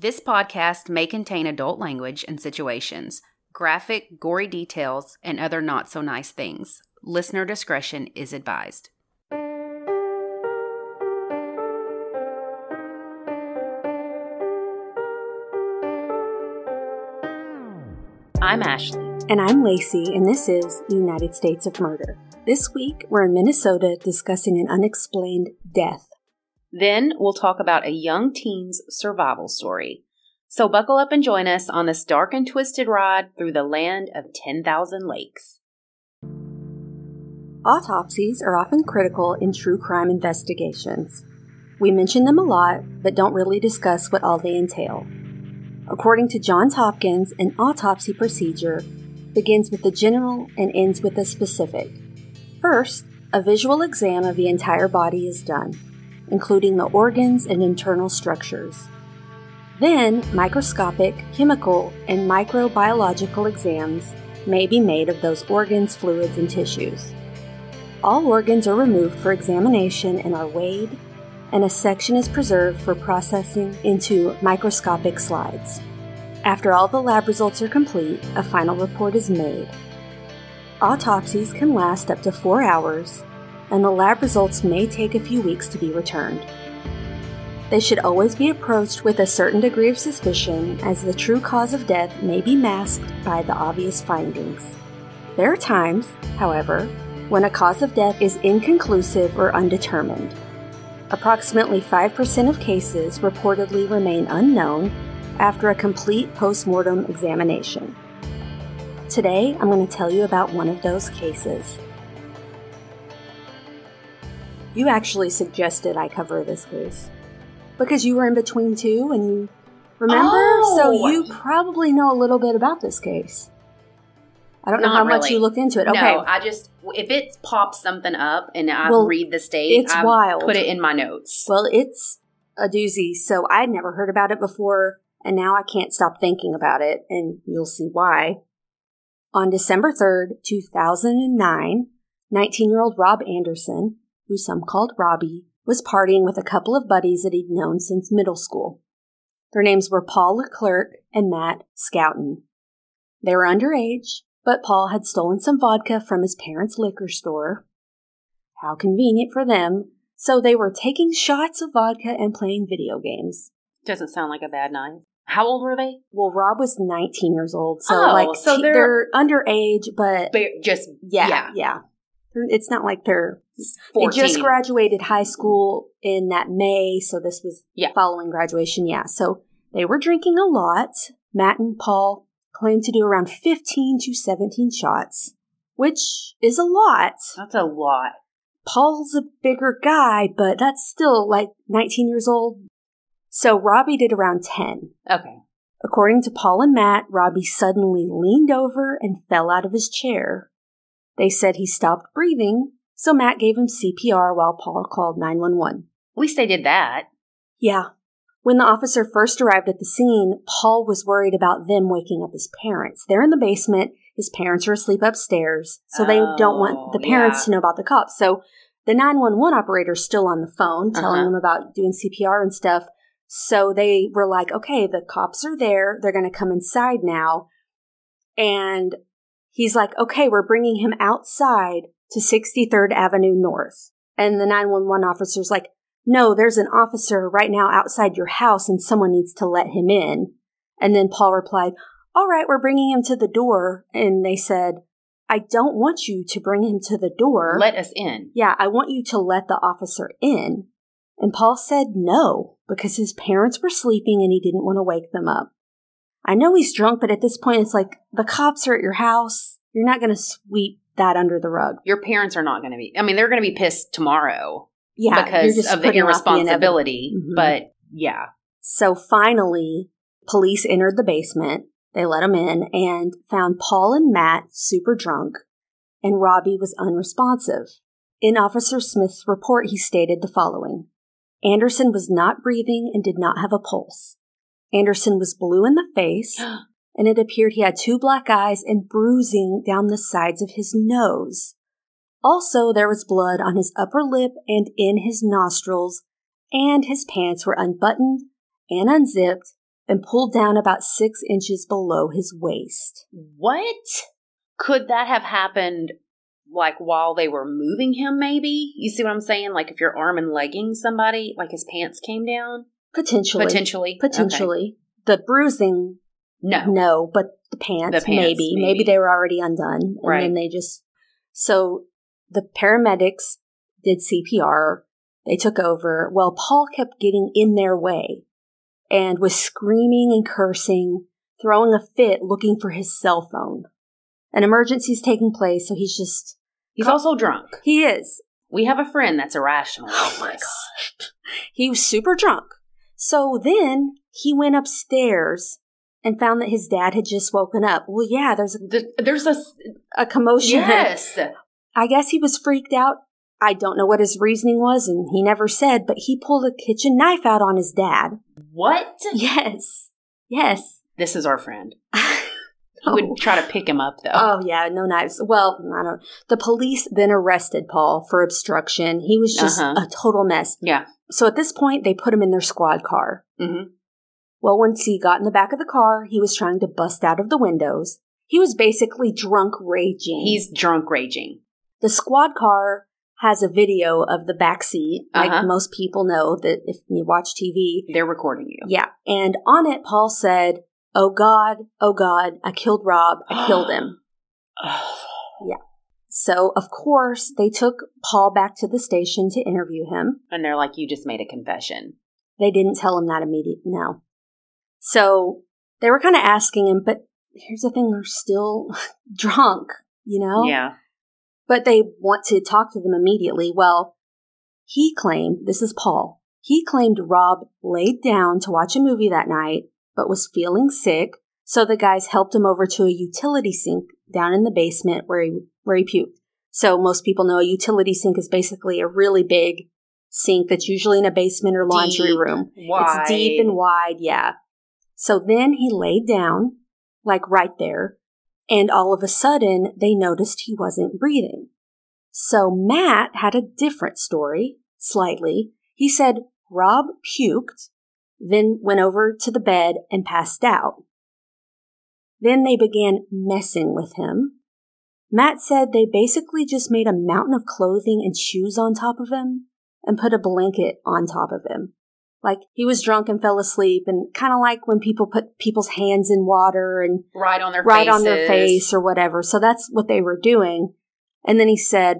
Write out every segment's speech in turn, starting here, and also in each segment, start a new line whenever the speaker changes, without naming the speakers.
This podcast may contain adult language and situations, graphic, gory details, and other not so nice things. Listener discretion is advised. I'm Ashley.
And I'm Lacey, and this is United States of Murder. This week, we're in Minnesota discussing an unexplained death.
Then we'll talk about a young teen's survival story. So buckle up and join us on this dark and twisted ride through the land of 10,000 lakes.
Autopsies are often critical in true crime investigations. We mention them a lot, but don't really discuss what all they entail. According to Johns Hopkins, an autopsy procedure begins with the general and ends with the specific. First, a visual exam of the entire body is done, including the organs and internal structures. Then, microscopic, chemical, and microbiological exams may be made of those organs, fluids, and tissues. All organs are removed for examination and are weighed, and a section is preserved for processing into microscopic slides. After all the lab results are complete, a final report is made. Autopsies can last up to four hours, and the lab results may take a few weeks to be returned. They should always be approached with a certain degree of suspicion, as the true cause of death may be masked by the obvious findings. There are times, however, when a cause of death is inconclusive or undetermined. Approximately 5% of cases reportedly remain unknown after a complete post-mortem examination. Today, I'm going to tell you about one of those cases. You actually suggested I cover this case because you were in between two and you remember,
Oh!
so you probably know a little bit about this case. I don't know
Not
how much you looked into it. Okay,
No, I just, if it pops something up and I
Well,
read the state,
it's
I
wild.
put it in my notes.
Well, it's a doozy. So I'd never heard about it before, and now I can't stop thinking about it, and you'll see why. On December 3rd, 2009, 19 year old Rob Anderson, who some called Robbie, was partying with a couple of buddies that he'd known since middle school. Their names were Paul Leclaire and Matt Scouten. They were underage, but Paul had stolen some vodka from his parents' liquor store. How convenient for them, so they were taking shots of vodka and playing video games.
Doesn't sound like a bad night. How old were they?
Well, Rob was 19 years old, so
Oh,
like
so they're-
they're, underage, but
Just,
yeah,
yeah,
yeah, It's not like they're
14.
they just graduated high school in that May, so this was
Yeah.
following graduation. Yeah, so they were drinking a lot. Matt and Paul claimed to do around 15 to 17 shots, which is a lot.
That's a lot.
Paul's a bigger guy, but that's still like 19 years old. So Robbie did around 10.
Okay.
According to Paul and Matt, Robbie suddenly leaned over and fell out of his chair. They said he stopped breathing, so Matt gave him CPR while Paul called 911.
At least they did that.
Yeah. When the officer first arrived at the scene, Paul was worried about them waking up his parents. They're in the basement. His parents are asleep upstairs, so they don't want the
Oh,
parents
yeah.
to know about the cops. So the 911 operator's still on the phone telling
Uh-huh.
them about doing CPR and stuff. So they were like, okay, the cops are there. They're going to come inside now. And he's like, okay, we're bringing him outside to 63rd Avenue North. And the 911 officer's like, no, there's an officer right now outside your house and someone needs to let him in. And then Paul replied, all right, we're bringing him to the door. And they said, I don't want you to bring him to the door.
Let us in.
yeah, I want you to let the officer in. And Paul said no, because his parents were sleeping and he didn't want to wake them up. I know he's drunk, but at this point, it's like the cops are at your house. You're not going to sweep that under the rug.
Your parents are not going to be, I mean, they're going to be pissed tomorrow
Yeah,
because of the irresponsibility.
inevitable. Mhm.
But yeah.
So finally, police entered the basement. They let him in and found Paul and Matt super drunk, and Robbie was unresponsive. In Officer Smith's report, he stated the following Anderson was not breathing and did not have a pulse. Anderson was blue in the face, and it appeared he had two black eyes and bruising down the sides of his nose. Also, there was blood on his upper lip and in his nostrils, and his pants were unbuttoned and unzipped, and pulled down about six inches below his waist.
What? Could that have happened like while they were moving him, maybe? You see what I'm saying? Like if your arm and legging somebody, like his pants came down?
Potentially.
Potentially.
Potentially. The bruising,
Okay. No.
no, but the pants,
The pants,
maybe. maybe.
maybe.
they were already undone. And
Right.
then they just. So the paramedics did CPR. They took over. Well, Paul kept getting in their way and was screaming and cursing, throwing a fit, looking for his cell phone. An emergency is taking place, so he's just.
He's also drunk.
He is.
We have a friend that's irrational.
Oh my
this.
He was super drunk. So then he went upstairs and found that his dad had just woken up. Well, yeah, there's a,
The- There's a
a commotion.
yes.
I guess he was freaked out. I don't know what his reasoning was, and he never said, but he pulled a kitchen knife out on his dad.
What?
Yes. Yes.
This is our friend. He
Oh.
would try to pick him up though.
Oh yeah, no knives. Well, I don't. The police then arrested Paul for obstruction. He was just
Uh-huh.
a total mess.
yeah.
So at this point, they put him in their squad car.
hmm
Well, once he got in the back of the car, he was trying to bust out of the windows. He was basically drunk raging.
He's drunk raging.
the squad car has a video of the back seat, like
Uh-huh.
most people know that if you watch TV.
They're recording you.
Yeah, and on it, Paul said, "Oh God, oh God, I killed Rob. I killed him." Yeah. So, of course, they took Paul back to the station to interview him.
and they're like, you just made a confession.
They didn't tell him that immediately. No. So they were kind of asking him, but here's the thing: they're still drunk, you know.
Yeah.
But they want to talk to them immediately. Well, he claimed this is Paul. He claimed Rob laid down to watch a movie that night, but was feeling sick. So the guys helped him over to a utility sink down in the basement where he where he puked. So most people know a utility sink is basically a really big sink that's usually in a basement or laundry
Deep,
room.
Wide.
It's deep and wide, yeah. So then he laid down, like right there, and all of a sudden they noticed he wasn't breathing. So Matt had a different story, slightly. He said Rob puked, then went over to the bed and passed out. Then they began messing with him. Matt said they basically just made a mountain of clothing and shoes on top of him and put a blanket on top of him. Like he was drunk and fell asleep, and kind of like when people put people's hands in water and
right on their
right
faces.
on their face or whatever. So that's what they were doing. And then he said,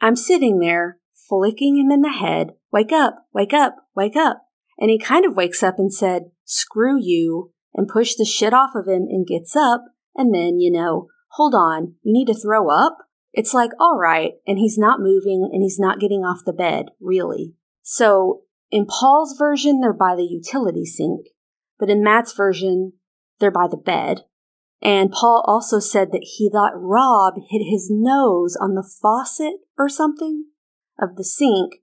I'm sitting there, flicking him in the head. Wake up, wake up, wake up. And he kind of wakes up and said, screw you, and pushed the shit off of him and gets up. And then, you know, hold on, you need to throw up? It's like, all right. And he's not moving and he's not getting off the bed, really. So in Paul's version, they're by the utility sink. But in Matt's version, they're by the bed. And Paul also said that he thought Rob hit his nose on the faucet or something of the sink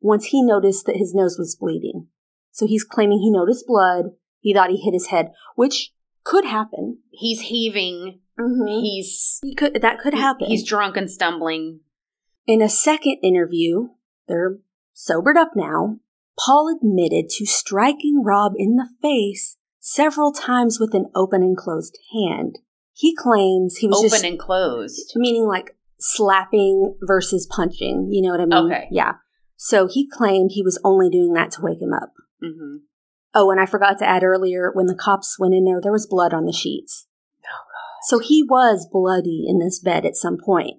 once he noticed that his nose was bleeding. So he's claiming he noticed blood. He thought he hit his head, which could happen.
He's heaving.
Mm-hmm.
He's
He could that could happen.
He's drunk and stumbling.
In a second interview, they're sobered up now. Paul admitted to striking Rob in the face several times with an open and closed hand. He claims he was
Open
just
and closed.
meaning like slapping versus punching. You know what I mean?
Okay.
Yeah. So he claimed he was only doing that to wake him up.
hmm
Oh, and I forgot to add earlier when the cops went in there, there was blood on the sheets.
Oh,
So he was bloody in this bed at some point.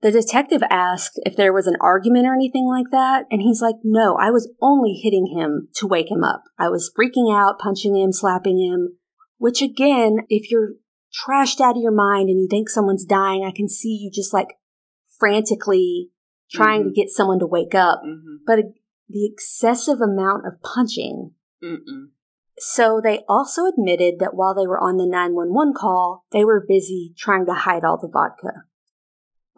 The detective asked if there was an argument or anything like that, and he's like, no, I was only hitting him to wake him up. I was freaking out, punching him, slapping him, which again, if you're trashed out of your mind and you think someone's dying, I can see you just like frantically trying to
Mhm.
get someone to wake up.
hmm
But the excessive amount of punching
Mm-mm.
so they also admitted that while they were on the 911 call, they were busy trying to hide all the vodka.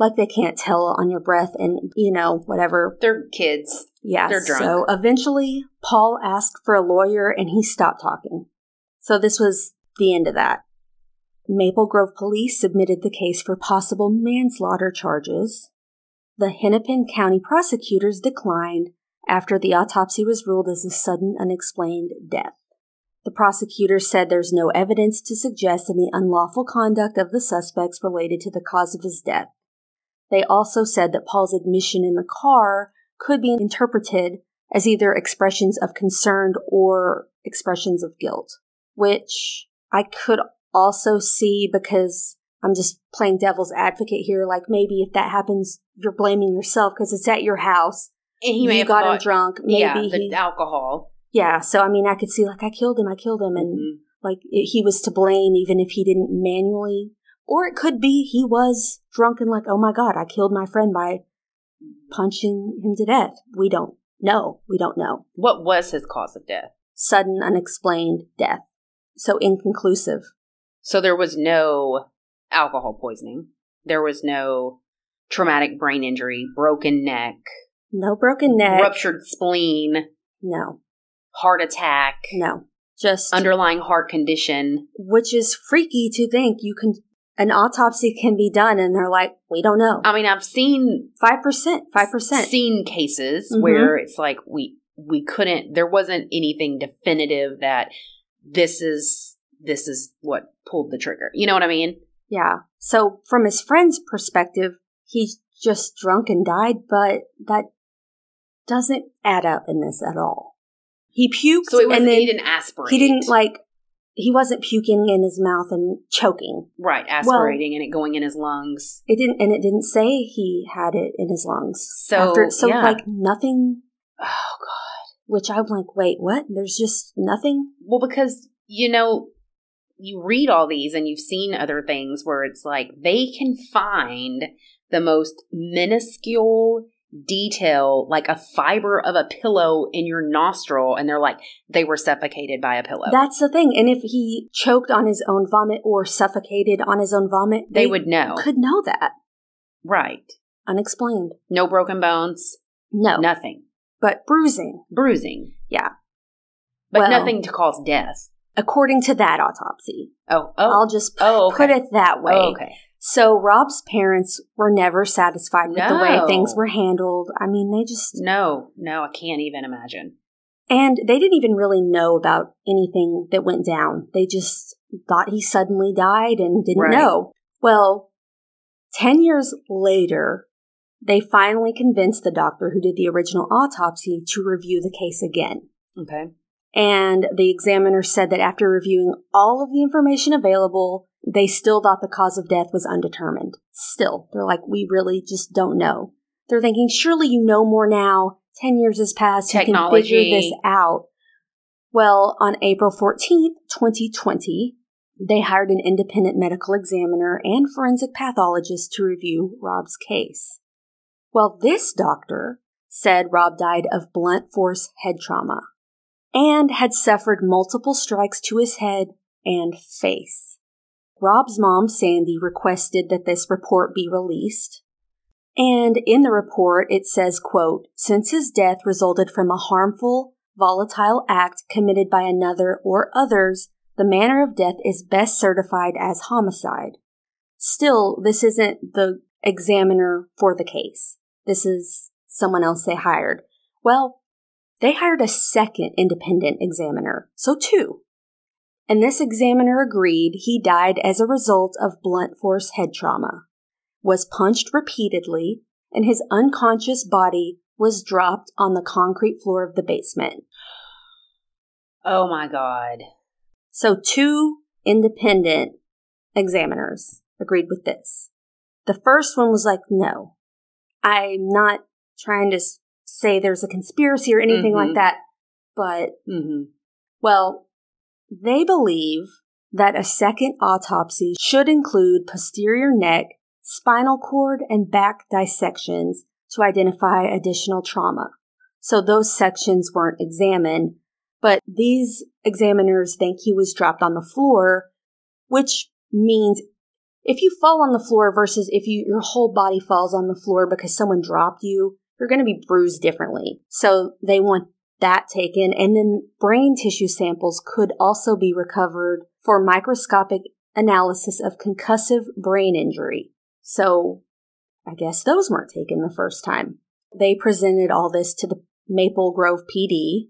Like they can't tell on your breath and, you know, whatever.
They're kids.
Yeah.
They're drunk.
So eventually, Paul asked for a lawyer and he stopped talking. So this was the end of that. Maple Grove Police submitted the case for possible manslaughter charges. The Hennepin County prosecutors declined after the autopsy was ruled as a sudden unexplained death. The prosecutor said there's no evidence to suggest any unlawful conduct of the suspects related to the cause of his death. They also said that Paul's admission in the car could be interpreted as either expressions of concern or expressions of guilt, which I could also see because I'm just playing devil's advocate here. Like maybe if that happens, you're blaming yourself because it's at your house.
And he may
you
have
got him drunk. Maybe
yeah, the
he,
alcohol.
yeah. So I mean, I could see like I killed him, I killed him, and
Mhm.
like it, he was to blame even if he didn't manually. Or it could be he was drunk and like, oh my god, I killed my friend by punching him to death. We don't know. We don't know.
What was his cause of death?
Sudden, unexplained death. So inconclusive.
So there was no alcohol poisoning. There was no traumatic brain injury, broken neck,
No broken neck.
ruptured spleen,
No,
heart attack,
no. Just
underlying heart condition.
which is freaky to think you can an autopsy can be done and they're like we don't know
I mean, I've seen
five percent five percent
seen cases
Mhm.
where it's like we we couldn't there wasn't anything definitive that this is this is what pulled the trigger. You know what I mean?
yeah so from his friend's perspective he's just drunk and died but that doesn't add up in this at all he puked
So it was
and then
he didn't aspirate.
he didn't like he wasn't puking in his mouth and choking
right aspirating and it going in his lungs.
it didn't and it didn't say he had it in his lungs
So
After, so
yeah.
like nothing
oh god.
which i'm like wait what there's just nothing
Well, because you know, you read all these and you've seen other things where it's like they can find the most minuscule detail, like a fiber of a pillow in your nostril, and they're like, they were suffocated by a pillow.
That's the thing. And if he choked on his own vomit or suffocated on his own vomit,
they would know.
could know that.
Right.
Unexplained.
No broken bones,
No.
nothing.
But bruising.
Bruising.
Yeah.
But
Well-
nothing to cause death.
According to that autopsy.
Oh, oh.
I'll just p-
oh, okay.
put it that way.
Oh, okay.
So Rob's parents were never satisfied with the way things were handled. I mean, they just
No, no, I can't even imagine.
and they didn't even really know about anything that went down. They just thought he suddenly died and didn't
Right.
know. Well, 10 years later, they finally convinced the doctor who did the original autopsy to review the case again.
Okay.
And the examiner said that after reviewing all of the information available, they still thought the cause of death was undetermined. Still, they're like, we really just don't know. They're thinking, surely you know more now. 10 years has passed. You can figure this out. Well, on April 14th, 2020, they hired an independent medical examiner and forensic pathologist to review Rob's case. Well, this doctor said Rob died of blunt force head trauma and had suffered multiple strikes to his head and face. Rob's mom, Sandy, requested that this report be released. And in the report, it says, quote, since his death resulted from a harmful, volatile act committed by another or others, the manner of death is best certified as homicide. Still, this isn't the examiner for the case. This is someone else they hired. Well, they hired a second independent examiner, so two. And this examiner agreed he died as a result of blunt force head trauma, was punched repeatedly, and his unconscious body was dropped on the concrete floor of the basement.
Oh my God.
So, two independent examiners agreed with this. The first one was like, no, I'm not trying to say there's a conspiracy or anything
Mhm.
like that, but,
Mm-hmm.
well, they believe that a second autopsy should include posterior neck, spinal cord, and back dissections to identify additional trauma. So those sections weren't examined, but these examiners think he was dropped on the floor, which means if you fall on the floor versus if you, your whole body falls on the floor because someone dropped you, you're going to be bruised differently. So they want that taken. And then brain tissue samples could also be recovered for microscopic analysis of concussive brain injury. So I guess those weren't taken the first time. They presented all this to the Maple Grove PD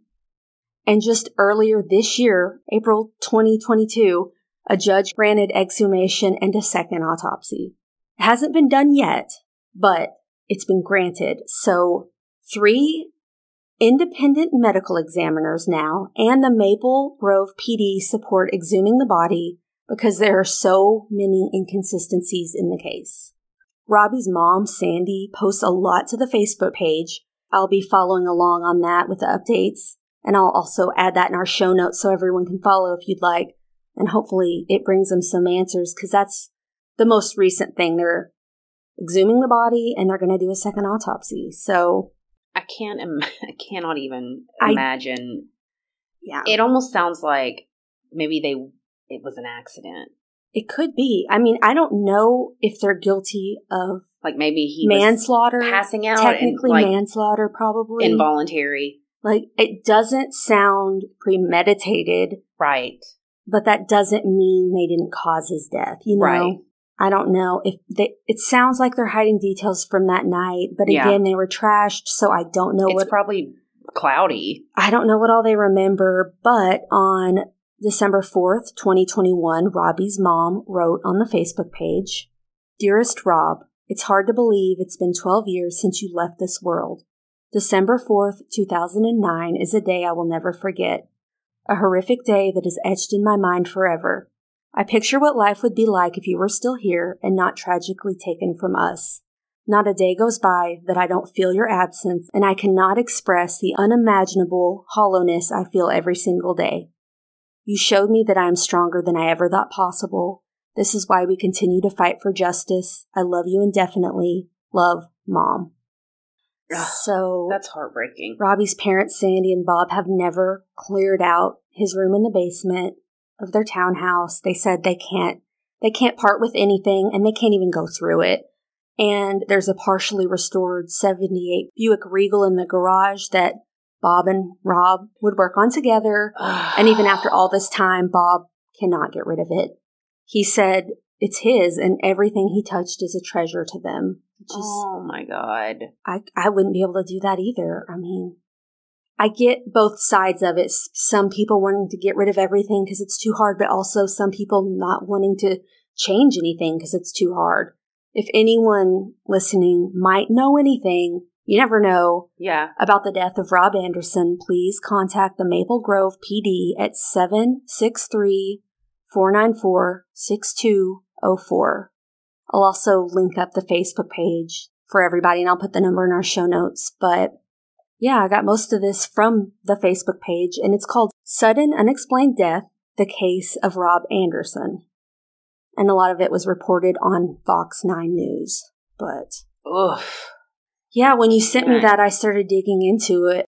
And just earlier this year, April 2022, a judge granted exhumation and a second autopsy. It hasn't been done yet, but it's been granted. So three independent medical examiners now and the Maple Grove PD support exhuming the body because there are so many inconsistencies in the case. Robbie's mom, Sandy, posts a lot to the Facebook page. I'll be following along on that with the updates, and I'll also add that in our show notes so everyone can follow if you'd like. And hopefully it brings them some answers because that's the most recent thing. They're exhuming the body and they're going to do a second autopsy. So
I can't. Im- I cannot even
I-
imagine.
yeah,
It almost sounds like maybe they. It was an accident.
it could be. I mean, I don't know if they're guilty of
Like maybe he
manslaughter.
passing out
technically
and like
manslaughter, probably.
involuntary.
like it doesn't sound premeditated,
Right.
but that doesn't mean they didn't cause his death. You know,
Right.
I don't know if they. It sounds like they're hiding details from that night, but
Yeah.
again, they were trashed, so I don't know
it's
what
probably cloudy.
I don't know what all they remember, but on December 4th, 2021, Robbie's mom wrote on the Facebook page Dearest Rob, it's hard to believe it's been 12 years since you left this world. December 4th, 2009 is a day I will never forget. A horrific day that is etched in my mind forever. I picture what life would be like if you were still here and not tragically taken from us. Not a day goes by that I don't feel your absence, and I cannot express the unimaginable hollowness I feel every single day. You showed me that I am stronger than I ever thought possible. This is why we continue to fight for justice. I love you indefinitely. Love, Mom.
Ugh,
So,
That's heartbreaking.
Robbie's parents, Sandy and Bob, have never cleared out his room in the basement of their townhouse. They said they can't they can't part with anything and they can't even go through it. And there's a partially restored 78 Buick Regal in the garage that Bob and Rob would work on together. And even after all this time, Bob cannot get rid of it. He said it's his and everything he touched is a treasure to them. Is
oh my god.
I, I wouldn't be able to do that either. I mean, I get both sides of it. Some people wanting to get rid of everything because it's too hard, but also some people not wanting to change anything because it's too hard. If anyone listening might know anything, you never know,
Yeah.
about the death of Rob Anderson, please contact the Maple Grove PD at 763 494 6204. I'll also link up the Facebook page for everybody and I'll put the number in our show notes. But yeah, I got most of this from the Facebook page and it's called Sudden Unexplained Death The Case of Rob Anderson. And a lot of it was reported on Fox 9 News. But
Ugh.
yeah, when you sent me that, I started digging into it.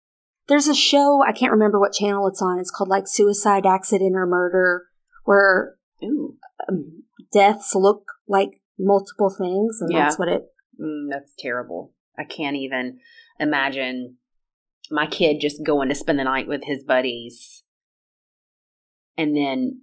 There's a show, I can't remember what channel it's on. It's called like Suicide, Accident, or Murder, where um, deaths look like multiple things. And
Yeah.
that's what it,
Mm, that's terrible. I can't even imagine my kid just going to spend the night with his buddies and then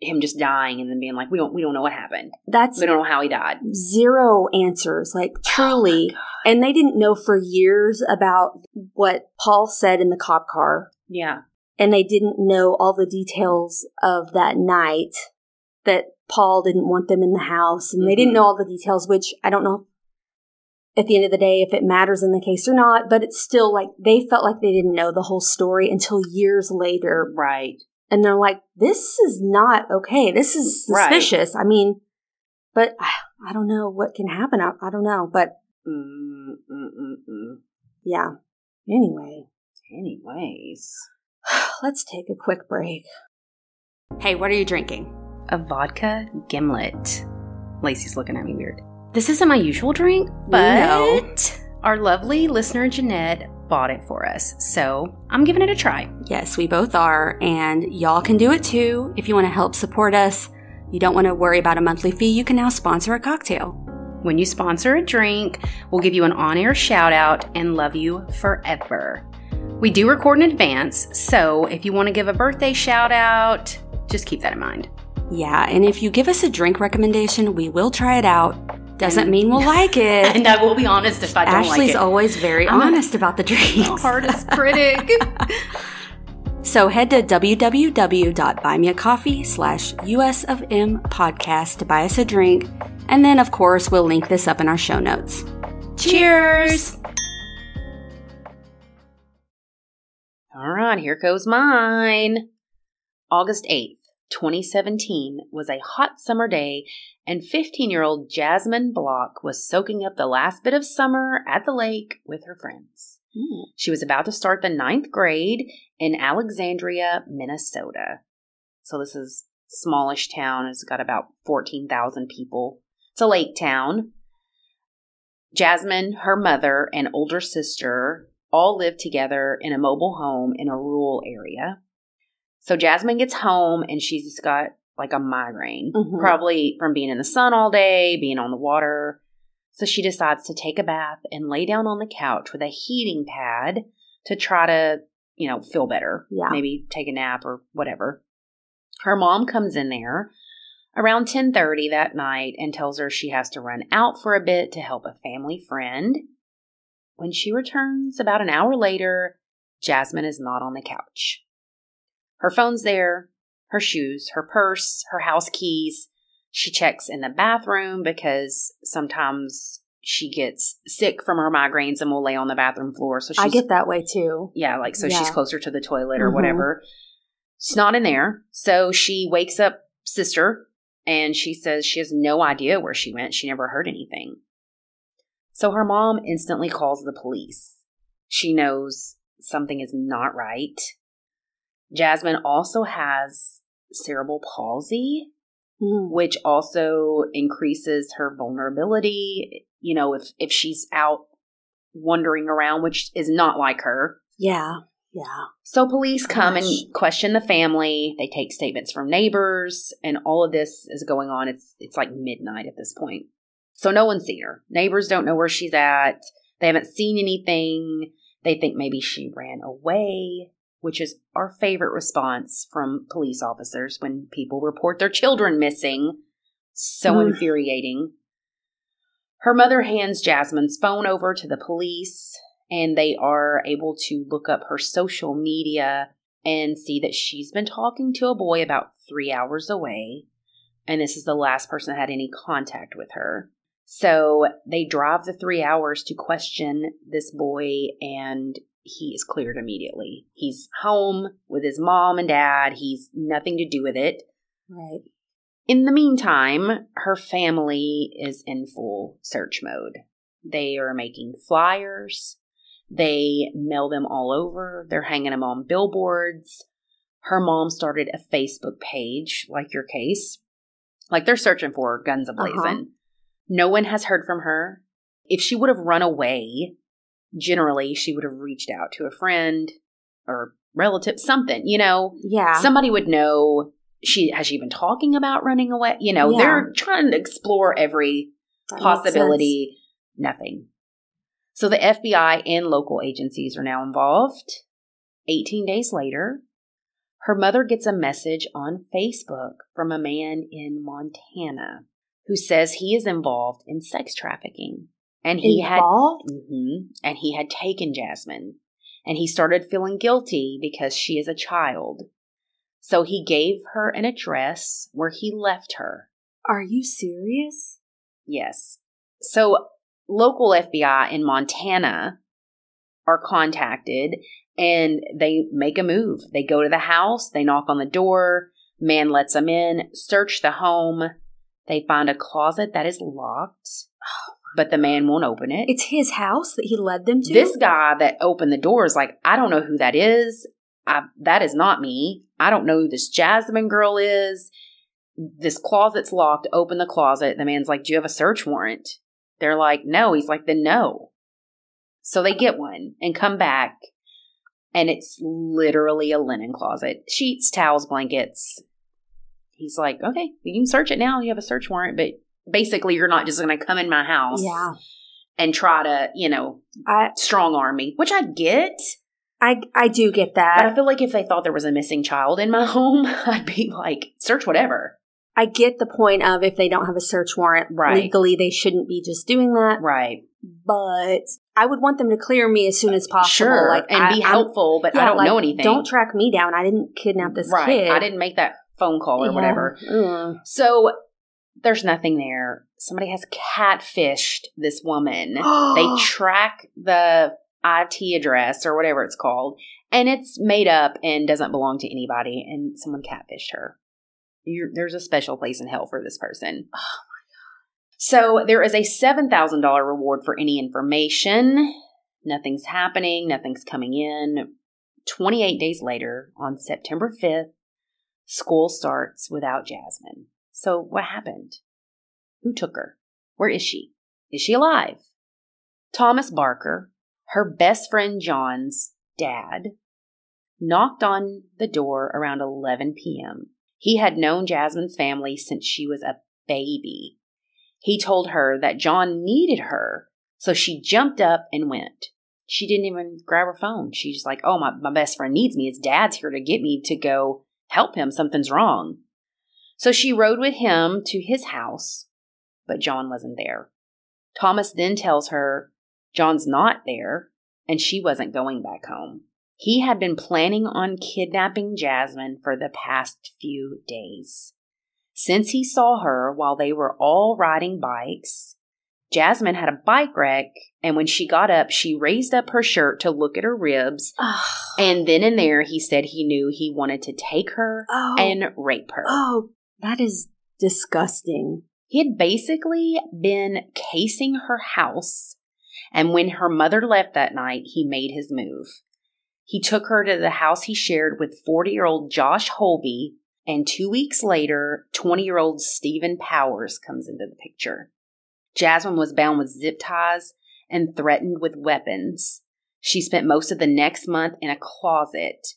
him just dying and then being like, we don't, we don't know what happened.
that's
We don't know how he died.
zero answers, like truly.
Oh
and they didn't know for years about what Paul said in the cop car.
Yeah.
and they didn't know all the details of that night that Paul didn't want them in the house and they didn't
Mhm.
know all the details which I don't know at the end of the day if it matters in the case or not but it's still like they felt like they didn't know the whole story until years later
Right.
and they're like this is not okay this is
Right.
suspicious I mean but I don't know what can happen I, I don't know but
mm, mm, mm.
yeah anyway
Anyways,
let's take a quick break hey what are you drinking
a vodka gimlet. Lacey's looking at me weird. This isn't my usual drink, but
know.
our lovely listener Jeanette bought it for us, so I'm giving it a try.
Yes, we both are, and y'all can do it too. If you want to help support us, you don't want to worry about a monthly fee, you can now sponsor a cocktail.
When you sponsor a drink, we'll give you an on air shout out and love you forever. We do record in advance, so if you want to give a birthday shout out, just keep that in mind.
Yeah, and if you give us a drink recommendation, we will try it out. Doesn't mean we'll like it.
And I will be honest if I don't
Ashley's
like it.
Ashley's always very
I'm
honest about the drinks.
the hardest critic.
So head to www.buymeacoffee slash US of M podcast to buy us a drink. And then, of course, we'll link this up in our show notes. Cheers!
All right, here goes mine. August 8th, 2017 was a hot summer day, and 15 year old Jasmine Block was soaking up the last bit of summer at the lake with her friends.
Mm.
She was about to start the ninth grade in Alexandria, Minnesota. So this is smallish town. It's got about 14,000 people. It's a lake town. Jasmine, her mother, and older sister all live together in a mobile home in a rural area. So Jasmine gets home and she's got like a migraine,
Mhm.
probably from being in the sun all day, being on the water. So she decides to take a bath and lay down on the couch with a heating pad to try to, you know, feel better.
Yeah.
Maybe take a nap or whatever. Her mom comes in there around 10:30 that night and tells her she has to run out for a bit to help a family friend. When she returns about an hour later, Jasmine is not on the couch. Her phone's there, her shoes, her purse, her house keys. She checks in the bathroom because sometimes she gets sick from her migraines and will lay on the bathroom floor. So she's
I get that way too.
yeah, like so she's closer to the toilet or
Mhm.
whatever. She's not in there. So she wakes up sister and she says she has no idea where she went. She never heard anything. So her mom instantly calls the police. She knows something is not right. Jasmine also has cerebral palsy,
Mm.
which also increases her vulnerability. You know, if if she's out wandering around, which is not like her.
Yeah. Yeah.
So police come
Gosh.
and question the family. They take statements from neighbors, and all of this is going on. It's it's like midnight at this point. So no one's seen her. Neighbors don't know where she's at. They haven't seen anything. They think maybe she ran away, which is our favorite response from police officers when people report their children missing. So
Mm.
infuriating. Her mother hands Jasmine's phone over to the police, and they are able to look up her social media and see that she's been talking to a boy about three hours away. And this is the last person that had any contact with her. So they drive the three hours to question this boy, and he is cleared immediately. He's home with his mom and dad. He's nothing to do with it.
Right.
In the meantime, her family is in full search mode. They are making flyers. They mail them all over. They're hanging them on billboards. Her mom started a Facebook page, like your case. Like they're searching for her, guns ablazing.
Uh-huh.
No one has heard from her. If she would have run away, generally she would have reached out to a friend or relative, something, you know,
Yeah.
somebody would know she has she been talking about running away? You know
Yeah.
they're trying to explore every
That
possibility. nothing. So the fbi and local agencies are now involved. 18 days later her mother gets a message on facebook from a man in montana who says he is involved in sex trafficking and he had
Involved?
hmm And he had taken Jasmine. And he started feeling guilty because she is a child. So he gave her an address where he left her.
Are you serious?
Yes. So local FBI in Montana are contacted and they make a move. They go to the house, they knock on the door, man lets them in, search the home. They find a closet that is locked, but the man won't open it.
It's his house that he led them to?
This guy that opened the door is like, I don't know who that is. I, that is not me. I don't know who this Jasmine girl is. This closet's locked. Open the closet. The man's like, Do you have a search warrant? They're like, No. He's like, Then no. So they get one and come back, and it's literally a linen closet sheets, towels, blankets. He's like, Okay, you can search it now. You have a search warrant, but basically, you're not just going to come in my house
Yeah.
and try to, you know,
I
strong arm me, which I get.
I I do get that.
But I feel like if they thought there was a missing child in my home, I'd be like, search whatever.
I get the point of if they don't have a search warrant
Right.
legally, they shouldn't be just doing that.
Right.
but I would want them to clear me as soon as possible.
Sure,
like
and
I,
be helpful, but I don't
like,
know anything.
Don't track me down. I didn't kidnap this
right.
kid.
I didn't make that phone call or
Yeah.
whatever.
Ugh.
So there's nothing there. Somebody has catfished this woman. they track the IT address or whatever it's called, and it's made up and doesn't belong to anybody, and someone catfished her. You're, there's a special place in hell for this person. Oh my god! So there is a seven thousand dollar reward for any information. Nothing's happening. Nothing's coming in. Twenty eight days later, on September fifth, school starts without Jasmine. So what happened? Who took her? Where is she? Is she alive? Thomas Barker, her best friend John's dad, knocked on the door around 11 p.m. He had known Jasmine's family since she was a baby. He told her that John needed her, so she jumped up and went. She didn't even grab her phone. She's like, oh, my, my best friend needs me. His dad's here to get me to go help him. Something's wrong. So she rode with him to his house, but John wasn't there. Thomas then tells her John's not there and she wasn't going back home. He had been planning on kidnapping Jasmine for the past few days. Since he saw her while they were all riding bikes, Jasmine had a bike wreck, and when she got up, she raised up her shirt to look at her ribs. And then and there, he said he knew he wanted to take her
oh,
and rape her.
oh, that is disgusting.
He had basically been casing her house, and when her mother left that night, he made his move. He took her to the house he shared with 40 year old Josh Holby, and two weeks later, 20 year old Stephen Powers comes into the picture. Jasmine was bound with zip ties and threatened with weapons. She spent most of the next month in a closet.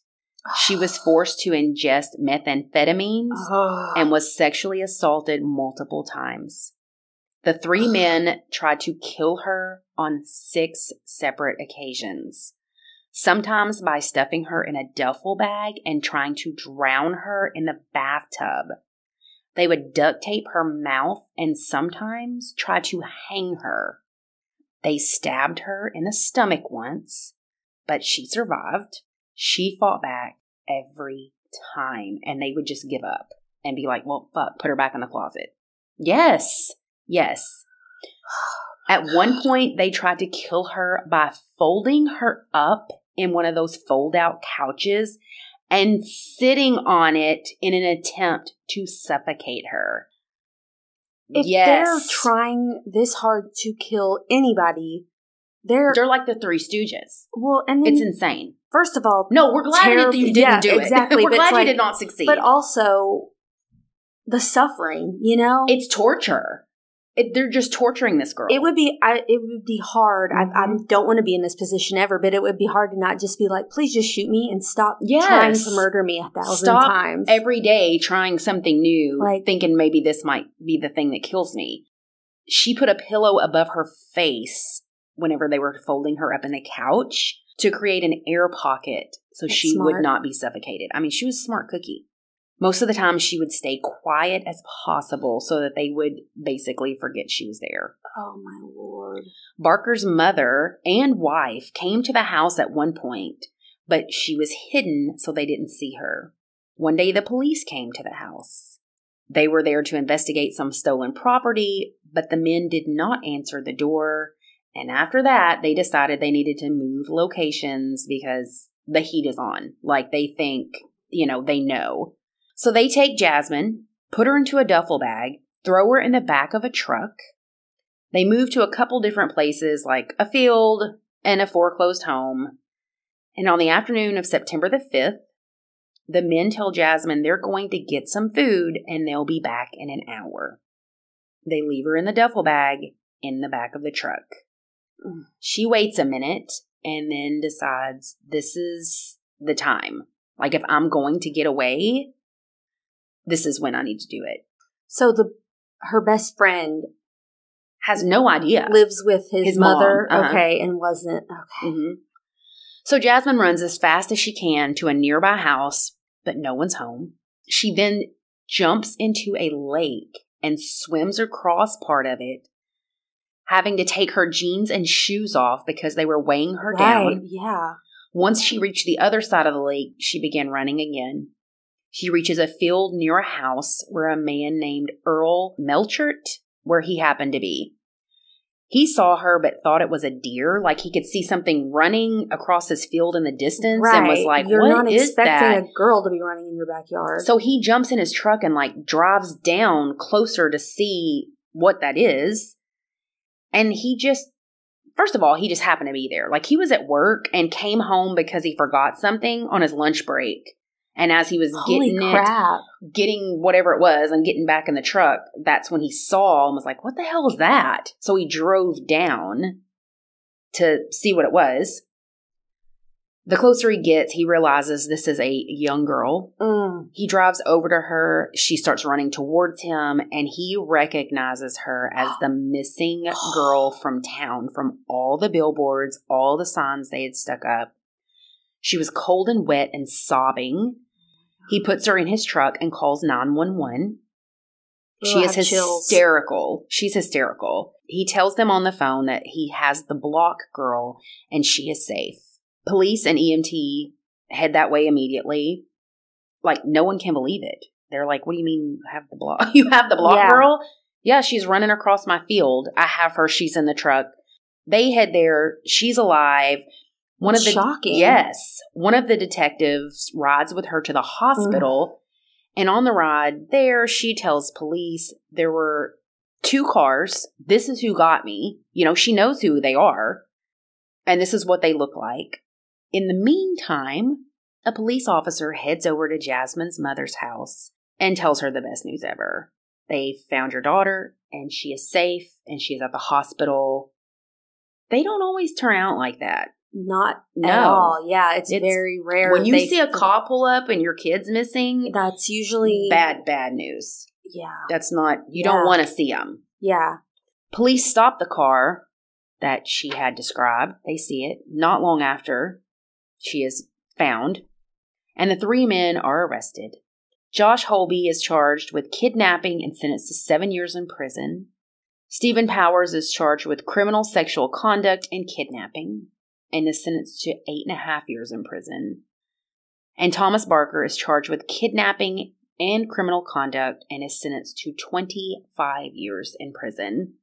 She was forced to ingest methamphetamines
Oh.
and was sexually assaulted multiple times. The three men tried to kill her on six separate occasions, sometimes by stuffing her in a duffel bag and trying to drown her in the bathtub. They would duct tape her mouth and sometimes try to hang her. They stabbed her in the stomach once, but she survived. She fought back every time, and they would just give up and be like, well, fuck, put her back in the closet. Yes, yes. At one point, they tried to kill her by folding her up in one of those fold out couches and sitting on it in an attempt to suffocate her.
If
yes.
they're trying this hard to kill anybody, they're,
They're like the Three Stooges.
well, and then
It's insane.
First of all,
No, we're glad
Terrible-
that you didn't
yeah,
do it.
exactly,
we're glad you
like-
did not succeed.
but also the suffering. You know,
it's torture. It, they're just torturing this girl.
It would be I, it would be hard. I, I
Mhm.
don't want to be in this position ever, but it would be hard to not just be like, please just shoot me and stop
Yes.
trying to murder me a thousand
Stop
times.
every day trying something new,
Like-
thinking maybe this might be the thing that kills me. She put a pillow above her face whenever they were folding her up in the couch to create an air pocket so
That's
she
smart.
would not be suffocated. I mean, she was a smart cookie. Most of the time, she would stay quiet as possible so that they would basically forget she was there.
oh my lord!
Barker's mother and wife came to the house at one point, but she was hidden so they didn't see her. One day the police came to the house. They were there to investigate some stolen property, but the men did not answer the door. And after that, they decided they needed to move locations because the heat is on. Like they think, you know, they know. So they take Jasmine, put her into a duffel bag, throw her in the back of a truck, they move to a couple different places, like a field and a foreclosed home. And on the afternoon of September the 5th, the men tell Jasmine they're going to get some food and they'll be back in an hour. They leave her in the duffel bag in the back of the truck. She waits a minute and then decides this is the time. Like, if I'm going to get away, this is when I need to do it.
So the her best friend
Has no idea.
lives with his,
His
mother,
uh-huh.
okay, and wasn't okay.
hmm So Jasmine runs as fast as she can to a nearby house, but no one's home. She then jumps into a lake and swims across part of it. Having to take her jeans and shoes off because they were weighing her
right.
down.
Yeah.
Once she reached the other side of the lake, she began running again. She reaches a field near a house where a man named Earl Melchert, where he happened to be. He saw her but thought it was a deer, like he could see something running across his field in the distance
right.
and was like,
You're
"What
not
is
expecting
that?"
a girl to be running in your backyard.
So he jumps in his truck and like drives down closer to see what that is. And he just, first of all, he just happened to be there. Like he was at work and came home because he forgot something on his lunch break. And as he was
Holy
getting
crap.
it, getting whatever it was and getting back in the truck, that's when he saw and was like, what the hell was that? So he drove down to see what it was. The closer he gets, he realizes this is a young girl
Mm.
he drives over to her. She starts running towards him, and he recognizes her as the missing girl from town from all the billboards, all the signs they had stuck up. She was cold and wet and sobbing. He puts her in his truck and calls 911. She
I
is
have chills.
hysterical. She's hysterical. He tells them on the phone that he has the block girl and she is safe. Police and EMT head that way immediately. Like no one can believe it. They're like, "What do you mean you have the block? You have the block
Yeah.
girl? Yeah, she's running across my field. I have her. She's in the truck. They head there. She's alive. One of the
Shocking.
yes, one of the detectives rides with her to the hospital, and on the ride there, she tells police there were two cars. This is who got me. You know, she knows who they are, and this is what they look like. In the meantime, a police officer heads over to Jasmine's mother's house and tells her the best news ever. They found your daughter, and she is safe, and she is at the hospital. They don't always turn out like that.
Not
No.
at all. Yeah, it's,
It's-
very rare.
When you see a cop pull up and your kid's missing,
that's usually
bad, bad news.
Yeah,
That's not, you
Yeah.
don't want to see them.
yeah.
Police stop the car that she had described. They see it. Not long after, she is found, and the three men are arrested. Josh Holby is charged with kidnapping and sentenced to seven years in prison. Stephen Powers is charged with criminal sexual conduct and kidnapping and is sentenced to eight and a half years in prison. And Thomas Barker is charged with kidnapping and criminal conduct and is sentenced to 25 years in prison.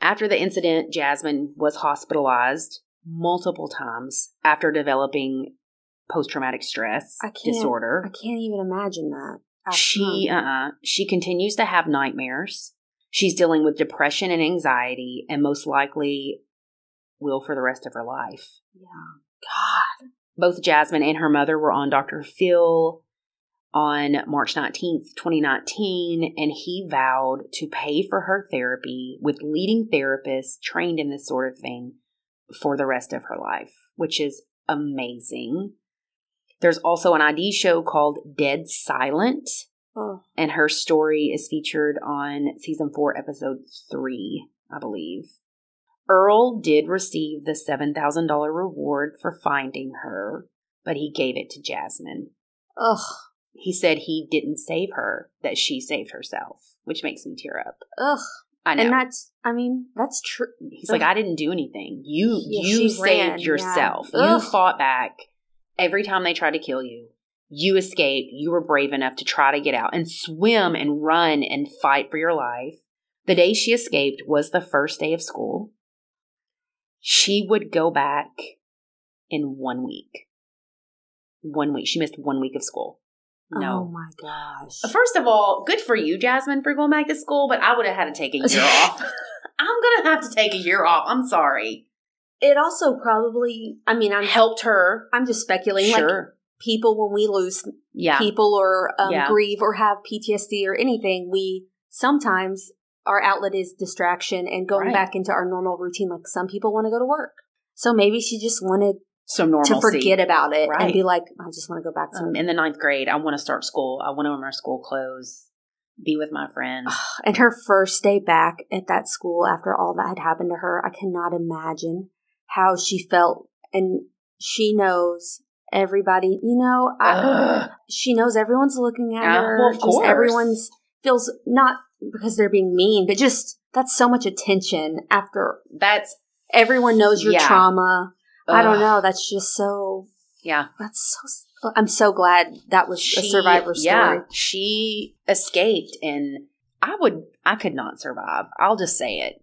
After the incident, Jasmine was hospitalized multiple times after developing post traumatic stress
I can't-
disorder.
I can't even imagine that.
She uh uh she continues to have nightmares. She's dealing with depression and anxiety and most likely will for the rest of her life.
yeah. God.
Both Jasmine and her mother were on Dr. Phil on March 19th, 2019, and he vowed to pay for her therapy with leading therapists trained in this sort of thing for the rest of her life, which is amazing. There's also an ID show called Dead Silent,
Oh,
and her story is featured on season four, episode three, I believe. Earl did receive the $7,000 reward for finding her, but he gave it to Jasmine.
ugh,
He said he didn't save her, that she saved herself, which makes me tear up.
ugh.
I know.
And that's, I mean, that's true.
He's like, I didn't do anything. You
Yeah,
you
she ran,
saved
yeah.
yourself. You fought back every time they tried to kill you. You escaped. You were brave enough to try to get out and swim and run and fight for your life. The day she escaped was the first day of school. She would go back in one week. One week. She missed one week of school.
Oh my gosh.
First of all, good for you, Jasmine, for going back to school, but I would have had to take a year off. I'm going to have to take a year off. I'm sorry.
It also probably, I mean, I'm
Helped her.
I'm just speculating. Like
Sure.
people, when we lose
Yeah.
people or um,
Yeah.
grieve or have PTSD or anything, we sometimes our outlet is distraction and going
Right.
back into our normal routine. Like some people want to go to work, so maybe she just wanted
Some normalcy.
to forget about it and be like, I just want to go back to.
Um, in the ninth grade, I want to start school. I want to wear my school clothes, be with my friends.
and her first day back at that school after all that had happened to her, I cannot imagine how she felt. And she knows everybody, you know, I, she knows everyone's looking at her.
well, of
Just
course.
everyone's feels not because they're being mean, but just that's so much attention after
That's
everyone knows your
Yeah.
trauma. I don't know. That's just so.
Yeah.
That's so. I'm so glad that was a survivor story.
Yeah, she escaped, and I would, I could not survive. I'll just say it.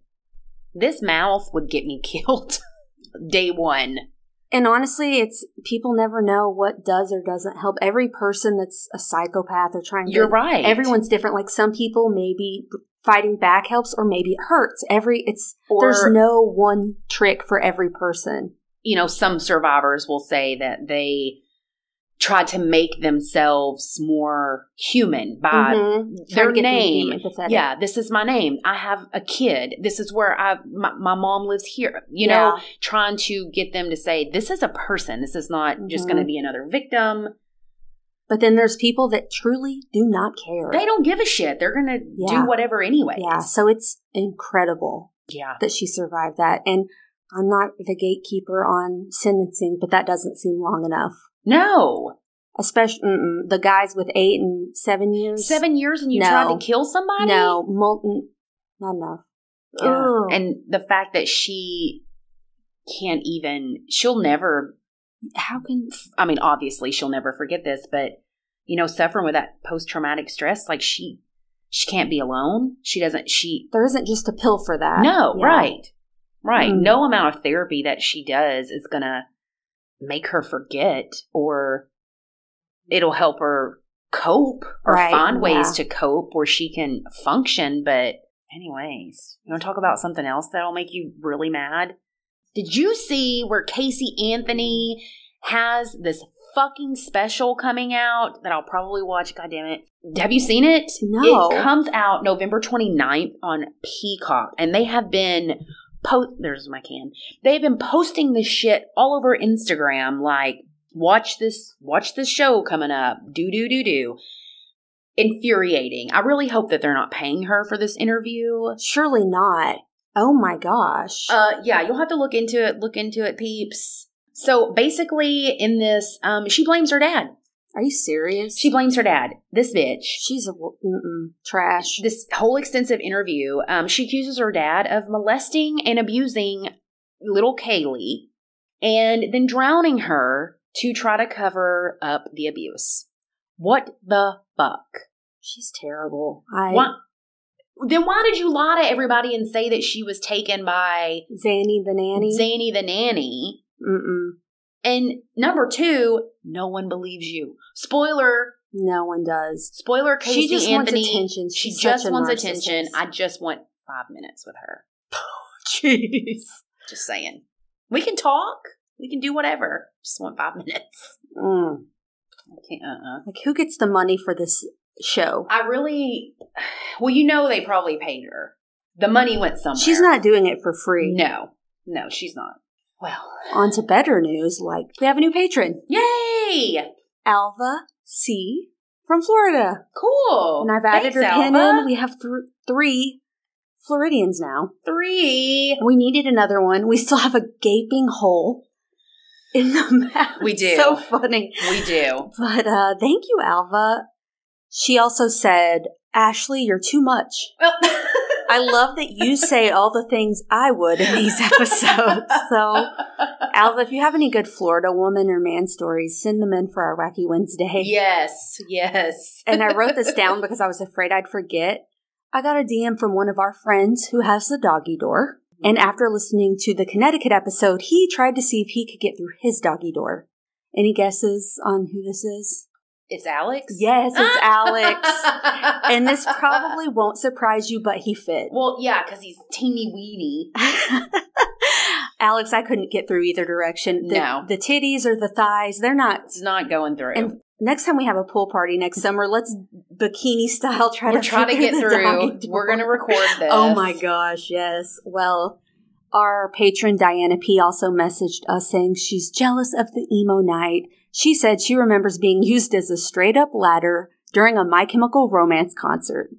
This mouth would get me killed day one.
And honestly, it's people never know what does or doesn't help. Every person that's a psychopath or trying
You're
to
right.
everyone's different. Like some people maybe fighting back helps or maybe it hurts. Every it's
Or-
there's no one trick for every person.
You know, some survivors will say that they tried to make themselves more human by
Mhm.
their
Trying to get them to be
name. Yeah, this is my name. I have a kid. This is where I my, my mom lives here. You
Yeah.
know, trying to get them to say this is a person. This is not just
Mhm.
going to be another victim.
But then there's people that truly do not care.
They don't give a shit. They're going to
Yeah.
do whatever anyway.
Yeah, so it's incredible
Yeah.
that she survived that. And I'm not the gatekeeper on sentencing, but that doesn't seem long enough.
No.
Especially the guys with eight and seven years.
7 years and you
No.
tried to kill somebody?
No, molten, not enough.
Yeah. And the fact that she can't even she'll never
how can
I mean, obviously she'll never forget this, but you know, suffering with that post traumatic stress, like she she can't be alone. She doesn't she
there isn't just a pill for that?
No,
Yeah.
right. Right.
Mm.
No amount of therapy that she does is gonna make her forget or it'll help her cope or
Right,
find ways
yeah.
to cope where she can function. But anyways, you wanna talk about something else that'll make you really mad? Did you see where Casey Anthony has this fucking special coming out that I'll probably watch? God damn it. Have you seen it?
No.
It comes out November 29th on Peacock, and they have been post. There's my can. They've been posting this shit all over Instagram, like watch this, watch this show coming up. Do do do do. Infuriating. I really hope that they're not paying her for this interview.
Surely not. Oh my gosh.
Uh, yeah, you'll have to look into it. Look into it, peeps. So basically, in this, um, she blames her dad.
Are you serious?
She blames her dad. This bitch.
She's a mm-mm, trash.
This whole extensive interview, um, she accuses her dad of molesting and abusing little Caylee, and then drowning her to try to cover up the abuse. What the fuck?
She's terrible. I
Why? Then why did you lie to everybody and say that she was taken by
Zanny the nanny.
Zanny the nanny?
Mm-mm.
And number two, no one believes you. Spoiler,
No one does.
spoiler Casey
She just wants
Anthony.
attention.
She
She's
just
such
wants attention. I just want five minutes with her.
Jeez.
Just saying. We can talk. We can do whatever. Just want five minutes.
Mm.
Can't, uh-uh.
Like, who gets the money for this show?
I really, well, you know, they probably paid her. The money went somewhere.
She's not doing it for free.
No, no, she's not. Well,
On to better news. Like, we have a new patron,
yay!
Alva C. from Florida.
Cool.
And I've added
Thanks,
her pin
Alva.
in. We have th- three Floridians now.
Three.
We needed another one. We still have a gaping hole in the map.
We do.
So funny.
We do.
But uh, thank you, Alva. She also said, Ashley, you're too much.
Well,
I love that you say all the things I would in these episodes. So, Alva, if you have any good Florida woman or man stories, send them in for our Wacky Wednesday.
yes, yes.
And I wrote this down because I was afraid I'd forget. I got a DM from one of our friends who has the doggy door. And mm-hmm. after listening to the Connecticut episode, he tried to see if he could get through his doggy door. Any guesses on who this is?
It's Alex?
Yes, it's Alex. And this probably won't surprise you, but he fit.
Well, yeah, because he's teeny weeny.
Alex, I couldn't get through either direction. The,
No.
the titties or the thighs, they're not.
It's not going through.
And next time we have a pool party next summer, let's bikini style try
We're
to
trying to get through. We're going to record this.
Oh my gosh, yes. Well, our patron Diana P also messaged us saying she's jealous of the emo night. She said she remembers being used as a straight up ladder during a My Chemical Romance concert.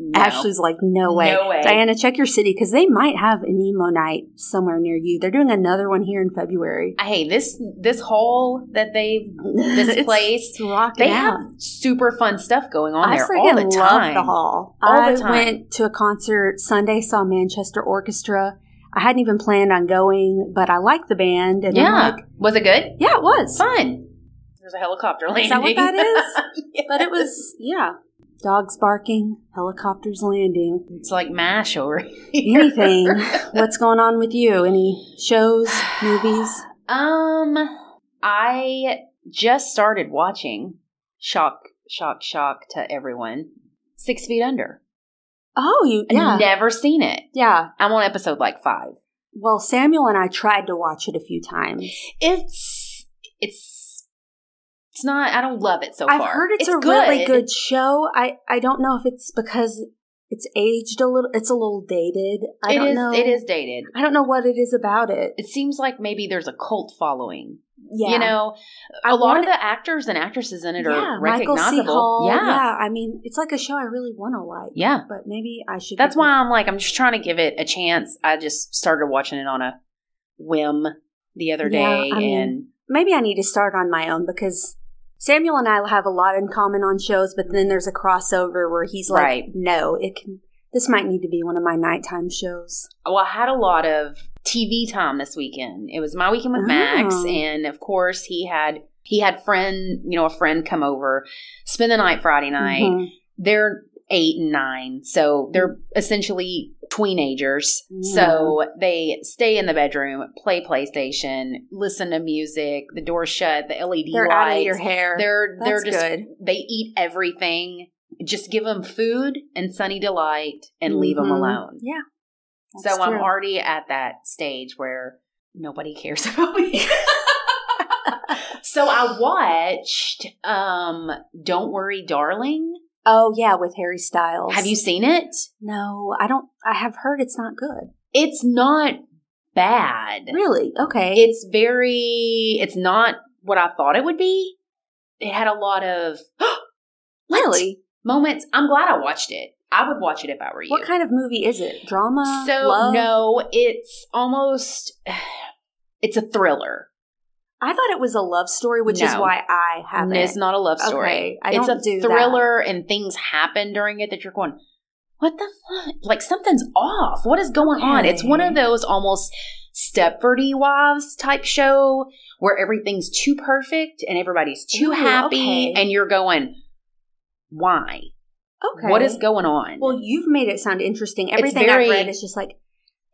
No.
Ashley's like, no way.
No way.
Diana, check your city because they might have an emo night somewhere near you. They're doing another one here in February.
Hey, this this hall that they this place they
out.
have super fun stuff going on
I
there all the time.
love the hall.
All
I
the time.
went to a concert Sunday, saw Manchester Orchestra. I hadn't even planned on going, but I like the band, and
Yeah,
like,
was it good?
yeah, it was.
Fun. There's a helicopter landing.
Is that what that is? But it was, yeah, dogs barking, helicopters landing,
It's like Mash over
anything. What's going on with you? Any shows, movies?
Um, I just started watching. Shock, shock, shock to everyone. Six Feet Under.
Oh, you, yeah,
Never seen it.
yeah.
I'm on episode like five.
Well, Samuel and I tried to watch it a few times.
It's it's it's not. I don't love it so
I've
far.
heard it's, a really good show. I I don't know if it's because it's aged a little. It's a little dated. I
It
don't
is.
know.
It is dated.
I don't know what it is about it.
It seems like maybe there's a cult following.
Yeah,
You know,
I
a lot
want
of the actors and actresses in it
yeah,
are
Michael
recognizable.
C. Hall.
yeah.
yeah. I mean, it's like a show I really want to like.
Yeah.
but maybe I should.
That's why I'm like, I'm just trying to give it a chance. I just started watching it on a whim the other
Yeah,
day,
I mean,
and
maybe I need to start on my own because Samuel and I have a lot in common on shows, but then there's a crossover where he's like,
Right.
"No, it can. This might need to be one of my nighttime shows."
well, I had a lot of TV time this weekend. It was my weekend with Max,
Oh.
and of course, he had he had friend, you know, a friend come over, spend the night Friday night.
Mhm.
They're eight and nine, so they're essentially teenagers.
Yeah.
So they stay in the bedroom, play PlayStation, listen to music. The door's shut, the LED
They're
lights.
out of your hair.
They're they're just
good.
they eat everything. Just give them food and sunny delight and leave them alone.
Yeah.
So
That's
I'm already at that stage where nobody cares about me. so I watched um Don't Worry Darling.
Oh yeah, with Harry Styles.
Have you seen it?
No, I don't. I have heard it's not good.
It's not bad.
Really? Okay.
It's very it's not what I thought it would be. It had a lot of
really?
moments. I'm glad I watched it. I would watch it if I were you.
What kind of movie is it? Drama?
so
Love?
no, it's almost it's a thriller.
I thought it was a love story, which is why I haven't.
It's not a love story.
Okay, I
it's
don't
a
do that.
thriller, and things happen during it that you're going, "What the fuck? Like something's off. What is going on?" It's one of those almost Stepfordy Wives type show where everything's too perfect and everybody's too
Ooh,
happy,
okay.
and you're going, "Why?
Okay.
What is going on?"
Well, you've made it sound interesting. Everything
very-
I've read is just like,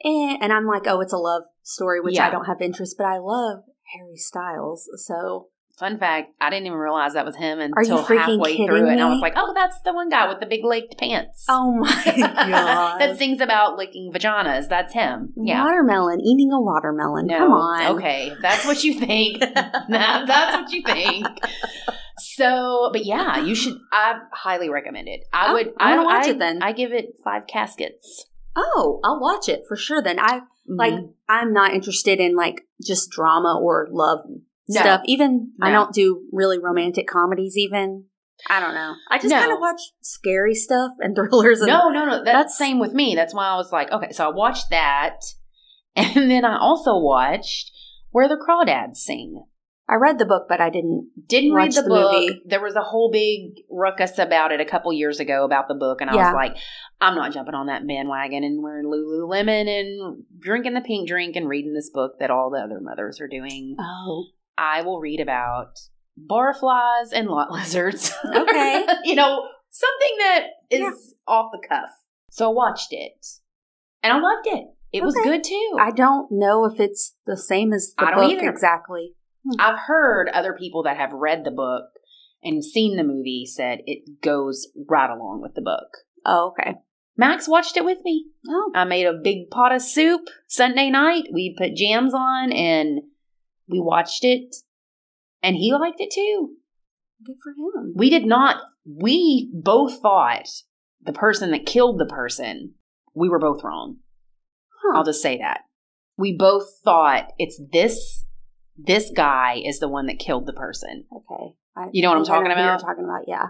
eh, and I'm like, oh, it's a love story, which
Yeah.
I don't have interest, but I love Harry Styles, so
Fun fact: I didn't even realize that was him until halfway through it, and I was like, "Oh, that's the one guy with the big legged pants."
oh my god,
that sings about licking vaginas. That's him. Yeah.
watermelon, eating a watermelon.
No.
Come on,
Okay, that's what you think. That- that's what you think. So, but yeah, you should. I highly recommend it. I
Oh,
would.
I wanna watch
I-
it then.
I give it five caskets.
Oh, I'll watch it for sure. Then I like.
Mhm.
I'm not interested in like just drama or love
No.
stuff. Even I don't do really romantic comedies. Even I don't know. I just
No.
kind of watch scary stuff and thrillers. And
no, no, no. That's,
That's-
same with me. That's why I was like, okay. So I watched that, and then I also watched Where the Crawdads Sing.
I read the book, but I didn't.
Didn't read the,
the
book.
movie.
There was a whole big ruckus about it a couple years ago about the book, and I
Yeah.
was like, I'm not jumping on that bandwagon and wearing Lululemon and drinking the pink drink and reading this book that all the other mothers are doing.
Oh,
I will read about barflies and lot lizards.
Okay.
you know, something that is
Yeah.
off the cuff. So I watched it, and I loved it. It was good too.
I don't know if it's the same as the
I don't
book
either.
exactly. Hmm.
I've heard other people that have read the book and seen the movie said it goes right along with the book.
Oh, okay.
Max watched it with me.
Oh,
I made a big pot of soup Sunday night. We put jams on and we watched it, and he liked it too.
good for him.
We did not, we both thought the person that killed the person, we were both wrong.
Huh.
I'll just say that. We both thought it's this, this guy is the one that killed the person.
Okay. I,
You know what I'm talking
who you're
about?
talking about, yeah.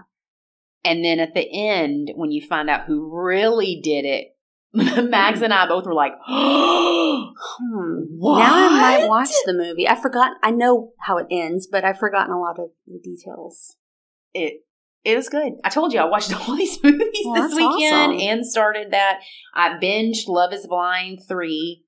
And then at the end, when you find out who really did it, Max and I both were like,
Hmm.
What?
Now I might watch the movie. I forgot. I know how it ends, but I've forgotten a lot of the details.
it it was good. I told you I watched all these movies
Well,
this weekend
awesome.
and started that. I binged Love Is Blind three.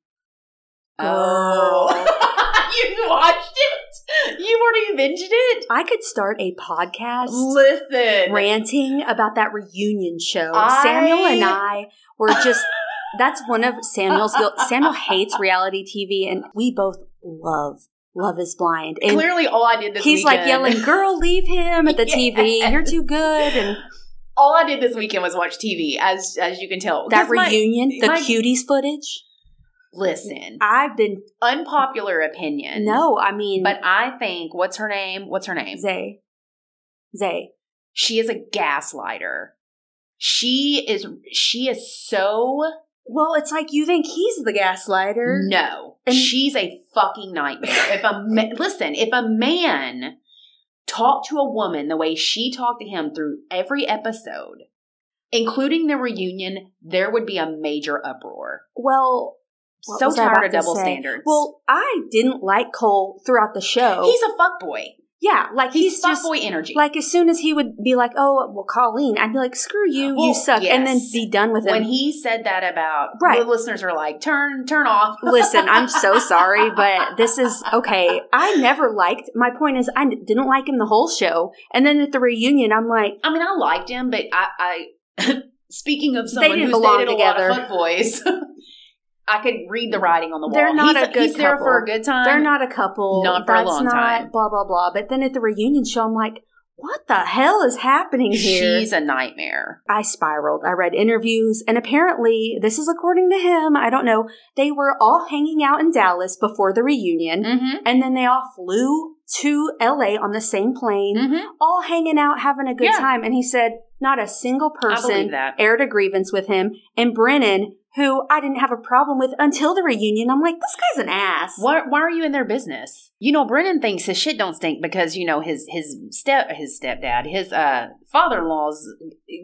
Girl.
you watched it? You already binged it?
I could start a podcast
Listen,
ranting about that reunion show.
I-
Samuel and I were just. That's one of Samuel's guilt. Samuel hates reality TV, and we both love Love Is Blind. And
clearly all I did this
he's like yelling, "Girl, leave him at the TV. You're too good." And
all I did this weekend was watch TV, as as you can tell.
that
'Cause my-
reunion, the
my-
cuties footage.
Listen,
I've been
unpopular opinion.
no, I mean,
but I think what's her name? What's her name?
Zay, Zay.
She is a gaslighter. She is. She is so
Well, it's like you think he's the gaslighter.
no.
And-
she's a fucking nightmare. If a ma- listen, if a man talked to a woman the way she talked to him through every episode, including the reunion, there would be a major uproar.
Well, what
so tired of
to
double standards.
Well, I didn't like Cole throughout the show.
he's a fuckboy.
yeah, like
He's,
he's, just
fuckboy energy.
like as soon as he would be like, "Oh, well, Colleen," I'd be like, "Screw you,
Well,
you suck," and then be done with it.
when he said that about
Right.
the listeners are like, turn, turn off.
Listen, I'm so sorry, but this is okay. I never liked. My point is, I didn't like him the whole show, and then at the reunion, I'm like,
I mean, I liked him, but I, I speaking of someone who's dated
together.
a lot of fuckboys, I could read the writing on the wall.
They're not
he's,
a good
he's there for a good time.
they're not a couple.
Not for a long
not
time.
Blah blah blah. But then at the reunion show, I'm like, what the hell is happening here?
She's a nightmare.
I spiraled. I read interviews, and apparently, this is according to him. I don't know. They were all hanging out in Dallas before the reunion,
Mm-hmm.
and then they all flew to LA on the same plane,
Mm-hmm.
all hanging out, having a good
Yeah.
time. And he said not a single person aired a grievance with him. And Brennen, who I didn't have a problem with until the reunion, I'm like, this guy's an ass.
Why, why are you in their business? You know, Brennen thinks his shit don't stink because you know his his step his stepdad his uh father in law's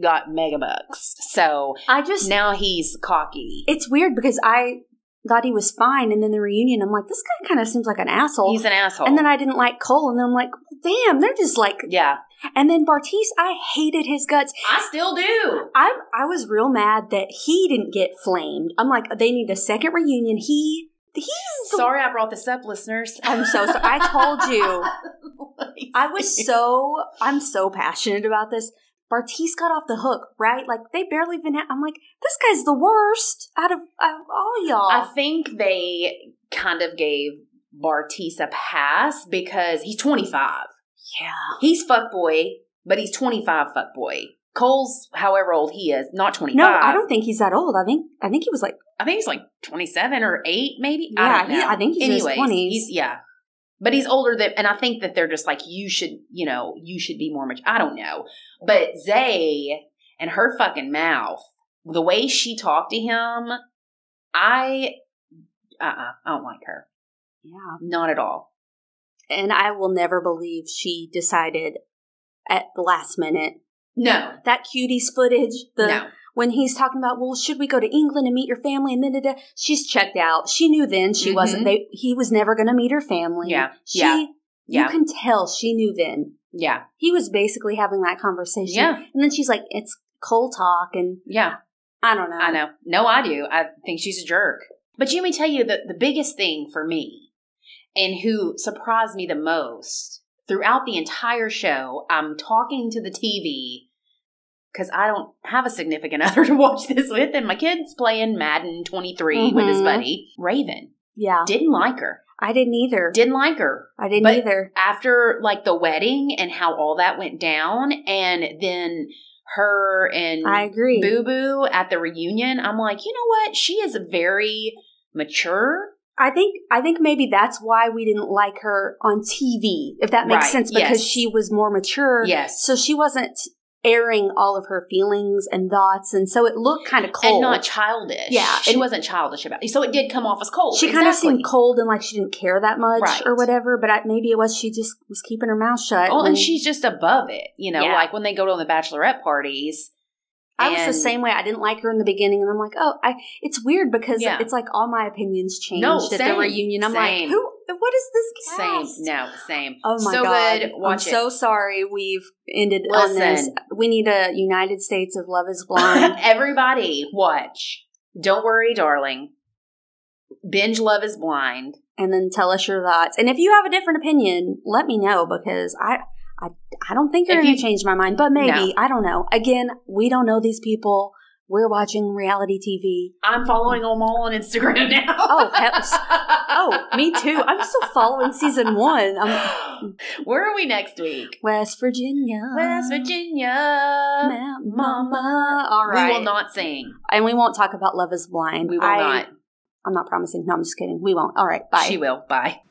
got mega bucks, so
I just,
now he's cocky.
it's weird because I thought he was fine. And then the reunion, I'm like, this guy kind of seems like an asshole.
He's an asshole.
And then I didn't like Cole, and then I'm like, damn, they're just like.
yeah,
And then Bartise, I hated his guts.
I still do.
I I was real mad that he didn't get flamed. I'm like, they need a second reunion. He he's.
Sorry, I brought this up, listeners.
I'm so sorry. I told you. I was so I'm so passionate about this. Bartise got off the hook, right? Like they barely even. Ha- I'm like, this guy's the worst out of, out of all y'all.
I think they kind of gave Bartise a pass because he's 25.
yeah.
He's fuck boy, but he's 25 fuck boy. Cole's however old he is, not 25.
No, I don't think he's that old. I think I think he was like
I think he's like 27 or 8 maybe.
Yeah,
I,
he- I think he's
Anyways,
20s.
He's, yeah. But he's older than, and I think that they're just like, you should, you know, you should be more mature. I don't know. But Zay and her fucking mouth, the way she talked to him, I, uh uh I don't like her.
yeah.
Not at all.
And I will never believe she decided at the last minute
No.
that cuties footage. The
no.
When he's talking about, well, should we go to England and meet your family? And then da, da, she's checked out. She knew then she
Mhm.
wasn't. They, he was never going to meet her family.
Yeah.
She,
Yeah. Yeah.
You can tell she knew then.
Yeah.
He was basically having that conversation.
Yeah.
And then she's like, it's cold talk, and
Yeah.
I don't know.
I know. No, I do. I think she's a jerk. But you let me tell you that the biggest thing for me and who surprised me the most throughout the entire show, I'm talking to the TV because I don't have a significant other to watch this with, and my kid's playing Madden 23 with his
Mhm.
buddy. Raven
Yeah.
didn't like her.
I didn't either.
Didn't like her.
I didn't
but-
either.
After like the wedding and how all that went down, and then her and
I agree.
Boo Boo at the reunion, I'm like, you know what? She is very mature.
I think I think maybe that's why we didn't like her on TV, if that makes
Right,
sense, because
yes.
she was more mature.
Yes.
So she wasn't airing all of her feelings and thoughts, and so it looked kind of cold
and not childish.
Yeah,
she
and-
wasn't childish about it. So it did come off as cold.
she kind of
Exactly.
seemed cold and like she didn't care that much
Right.
or whatever. But I, maybe it was she just was keeping her mouth shut.
Oh,
when-
and she's just above it. You know,
Yeah.
like when they go to the bachelorette parties.
I was the same way. I didn't like her in the beginning, and I'm like, oh, I. It's weird because
Yeah.
it's like all my opinions changed
No,
at the reunion. I'm
same.
like, who? What is this
Same. No, same.
Oh my
so
god!
good. Watch
I'm
it.
so sorry we've ended on this. We need a United States of Love is Blind.
Everybody, watch. Don't worry, darling. Binge Love is Blind.
and then tell us your thoughts. And if you have a different opinion, let me know because I I, don't think you're going
you-
to change my mind, but maybe
No.
I don't know. Again, we don't know these people. We're watching reality TV.
I'm following them all on Instagram now.
Oh. Oh, me too. I'm still following season one. I'm
Where are we next week?
West Virginia.
West Virginia.
Ma- Mama. All right.
We will not sing.
And we won't talk about Love is Blind.
We will
I,
not.
I'm not promising. No, I'm just kidding. We won't. All right. Bye.
She will. Bye.